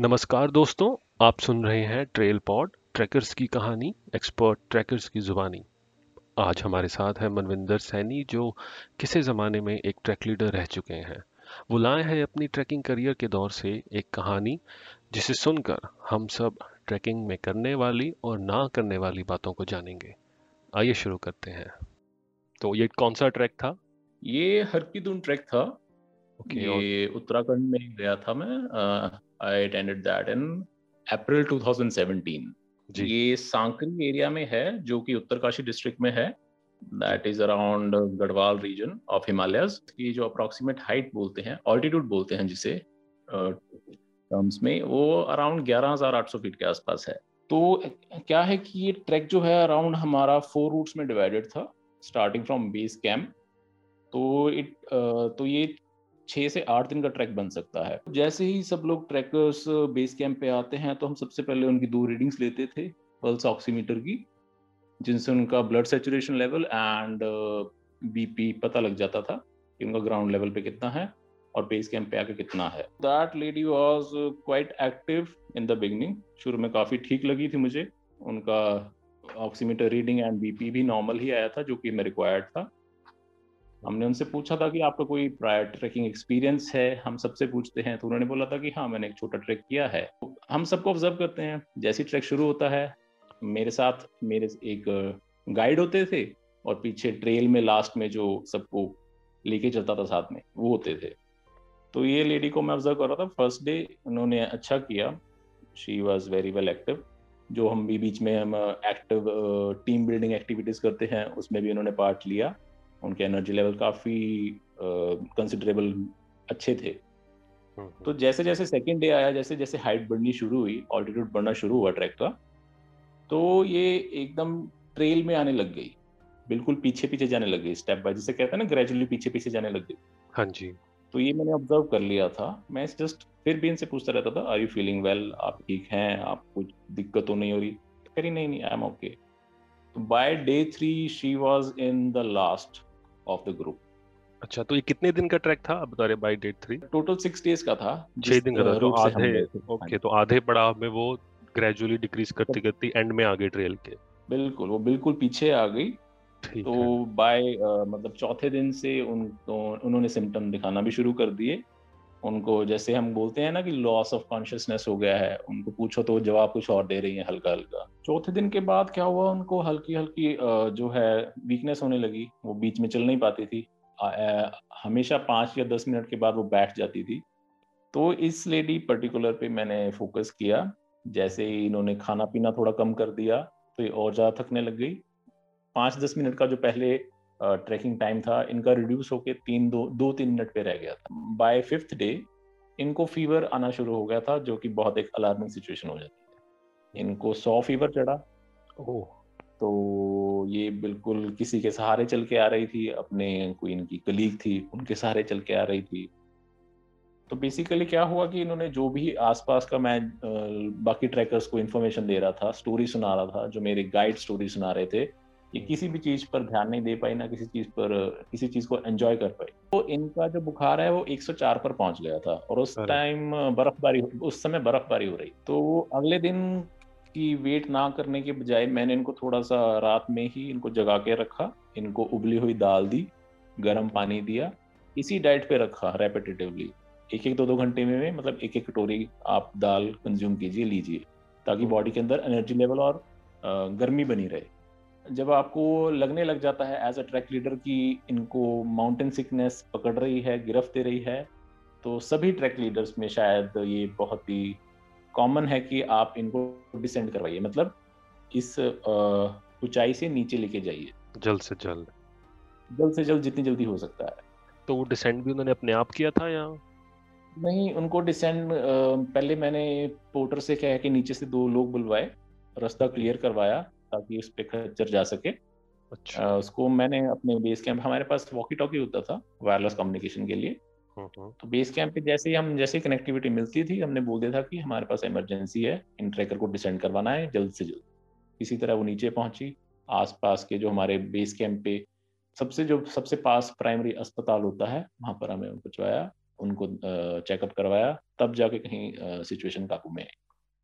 नमस्कार दोस्तों, आप सुन रहे हैं ट्रेल पॉड ट्रैकर्स की कहानी एक्सपर्ट ट्रैकर्स की जुबानी। आज हमारे साथ है मनविंदर सैनी, जो किसी ज़माने में एक ट्रैक लीडर रह चुके हैं। वो लाए हैं अपनी ट्रैकिंग करियर के दौर से एक कहानी, जिसे सुनकर हम सब ट्रैकिंग में करने वाली और ना करने वाली बातों को जानेंगे। आइए शुरू करते हैं। तो ये कौन सा ट्रैक था? ये हरकीदुन ट्रैक था। ओके ये उत्तराखंड में गया था मैं आई अटेंडेड दैट इन अप्रैल 2017 जी। ये सांकरी एरिया में है जो कि उत्तरकाशी डिस्ट्रिक्ट में है। That is around Garhwal region of Himalayas की जो अप्रोक्सीमेट हाइट बोलते हैं ऑल्टीट्यूड बोलते हैं जिसे टर्म्स में वो अराउंड 11,800 फीट के आसपास है। तो क्या है कि ये ट्रैक जो है अराउंड हमारा फोर रूट्स में डिवाइडेड था स्टार्टिंग फ्रॉम बेस कैंप तो इट तो ये छः से आठ दिन का ट्रैक बन सकता है। जैसे ही सब लोग ट्रैकर्स बेस कैंप पे आते हैं तो हम सबसे पहले उनकी दो रीडिंग्स लेते थे, पल्स ऑक्सीमीटर की, जिनसे उनका blood saturation level and BP पता लग जाता था कि उनका ग्राउंड लेवल पे कितना है और बेस कैंप पे आके कितना है। That lady was quite active in the beginning शुरू में काफ़ी ठीक लगी थी मुझे। उनका ऑक्सीमीटर रीडिंग एंड बीपी भी नॉर्मल ही आया था, जो कि मैं रिक्वायर्ड था। हमने उनसे पूछा था कि आपका कोई प्रायर ट्रैकिंग एक्सपीरियंस है? हम सबसे पूछते हैं तो उन्होंने बोला था कि हाँ मैंने एक छोटा ट्रैक किया है। हम सबको ऑब्ज़र्व करते हैं, जैसे ट्रैक शुरू होता है, मेरे साथ मेरे एक गाइड होते थे और पीछे ट्रेल में लास्ट में जो सबको लेके चलता था साथ में, वो होते थे। तो ये लेडी को मैं ऑब्ज़र्व कर रहा था। फ़र्स्ट डे उन्होंने अच्छा किया। She was very well active जो हम भी बीच में हम एक्टिव टीम बिल्डिंग एक्टिविटीज़ करते हैं, उसमें भी उन्होंने पार्ट लिया। उनके एनर्जी लेवल काफ़ी कंसिडरेबल अच्छे थे। हम्म, तो जैसे जैसे सेकेंड डे आया जैसे जैसे हाइट बढ़नी शुरू हुई ऑल्टीट्यूड बढ़ना शुरू हुआ ट्रैक का तो ये एकदम ट्रेल में आने लग गई। बिल्कुल पीछे पीछे जाने लग गई स्टेप बाय जिसे कहते हैं ना ग्रेजुअली पीछे पीछे जाने लग गई। हाँ जी। तो ये मैंने ऑब्ज़र्व कर लिया था। मैं जस्ट फिर भी इनसे पूछता रहता था आर यू फीलिंग वेल आप ठीक हैं? आप कुछ दिक्कत तो नहीं हो रही? करी नहीं नहीं आई एम ओके तो by day three she was in the last of the group अच्छा तो ये कितने दिन का ट्रैक था? आप बता रहे by date three total six days का था छह दिन का था तो आधे ओके तो आधे पड़ाव में वो ग्रेजुअली डिक्रीज करती करती एंड में आ गई ट्रेल के। बिल्कुल वो बिल्कुल पीछे आ गई। तो है। बाय मतलब चौथे दिन से उन तो उन्होंने सिम्टम दिखाना भी शुरू कर दिए। उनको जैसे हम बोलते हैं ना कि लॉस ऑफ़ कॉन्शियसनेस हो गया है, उनको पूछो तो जवाब कुछ और दे रही है हल्का हल्का। चौथे दिन के बाद क्या हुआ? उनको हल्की हल्की जो है वीकनेस होने लगी, वो बीच में चल नहीं पाती थी। हमेशा पाँच या दस मिनट के बाद वो बैठ जाती थी। तो इस लेडी पर्टिकुलर पे मैंने फोकस किया। जैसे ही इन्होंने खाना पीना थोड़ा कम कर दिया तो ये और ज़्यादा थकने लग गई। पाँच दस मिनट का जो पहले ट्रैकिंग टाइम था इनका रिड्यूस होके तीन दो दो तीन मिनट पे रह गया था। बाय फिफ्थ डे इनको फीवर आना शुरू हो गया था जो कि बहुत एक अलार्मिंग सिचुएशन हो जाती है इनको सौ फीवर चढ़ा। ओह। तो ये बिल्कुल किसी के सहारे चल के आ रही थी अपने कोई इनकी कलीग थी उनके सहारे चल के आ रही थी। तो बेसिकली क्या हुआ कि इन्होंने जो भी आसपास का मैं बाकी ट्रैकर्स को इन्फॉर्मेशन दे रहा था स्टोरी सुना रहा था जो मेरे गाइड स्टोरी सुना रहे थे ये किसी भी चीज़ पर ध्यान नहीं दे पाई ना किसी चीज़ पर किसी चीज़ को एंजॉय कर पाई। तो इनका जो बुखार है वो 104 पर पहुँच गया था और उस टाइम बर्फबारी उस समय बर्फबारी हो रही। तो अगले दिन की वेट ना करने के बजाय मैंने इनको थोड़ा सा रात में ही इनको जगा के रखा इनको उबली हुई दाल दी गर्म पानी दिया इसी डाइट पे रखा रेपिटेटिवली एक एक दो दो घंटे में में मतलब एक एक कटोरी आप दाल कंज्यूम कीजिए लीजिए ताकि बॉडी के अंदर एनर्जी लेवल और गर्मी बनी रहे। जब आपको लगने लग जाता है एज अ ट्रैक लीडर की इनको माउंटेन सिकनेस पकड़ रही है गिरफ्त दे रही है तो सभी ट्रैक लीडर्स में शायद ये बहुत ही कॉमन है कि आप इनको डिसेंड करवाइए। मतलब इस ऊंचाई से नीचे लेके जाइए। जल्द से जल्द। जल्द से जल्द जितनी जल्दी हो सकता है। तो वो डिसेंड भी उन्होंने अपने आप किया था या? नहीं उनको डिसेंड पहले मैंने पोर्टर से कह के नीचे से दो लोग बुलवाए रास्ता क्लियर करवाया ताकि उस पे खच्चर जा सके। अच्छा। अ, उसको मैंने अपने बेस कैंप हमारे पास वॉकी टॉकी होता था वायरलेस कम्युनिकेशन के लिए। हम्म, हम्म, तो बेस कैंप पे जैसे ही हम जैसे कनेक्टिविटी मिलती थी हमने बोल दिया था कि हमारे पास इमरजेंसी है इन ट्रैकर को डिसेंड करवाना है जल्द से जल्द। इसी तरह वो नीचे पहुँची आसपास के जो हमारे बेस कैंप पे सबसे जो सबसे पास प्राइमरी अस्पताल होता है वहाँ पर हमें पहुंचवाया उनको चेकअप करवाया तब जाके कहीं सिचुएशन काबू में आई।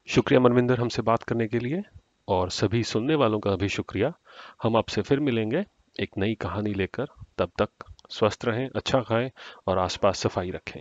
शुक्रिया मनविंदर हमसे बात करने के लिए। और सभी सुनने वालों का भी शुक्रिया। हम आपसे फिर मिलेंगे एक नई कहानी लेकर। तब तक स्वस्थ रहें अच्छा खाएँ और आसपास सफ़ाई रखें।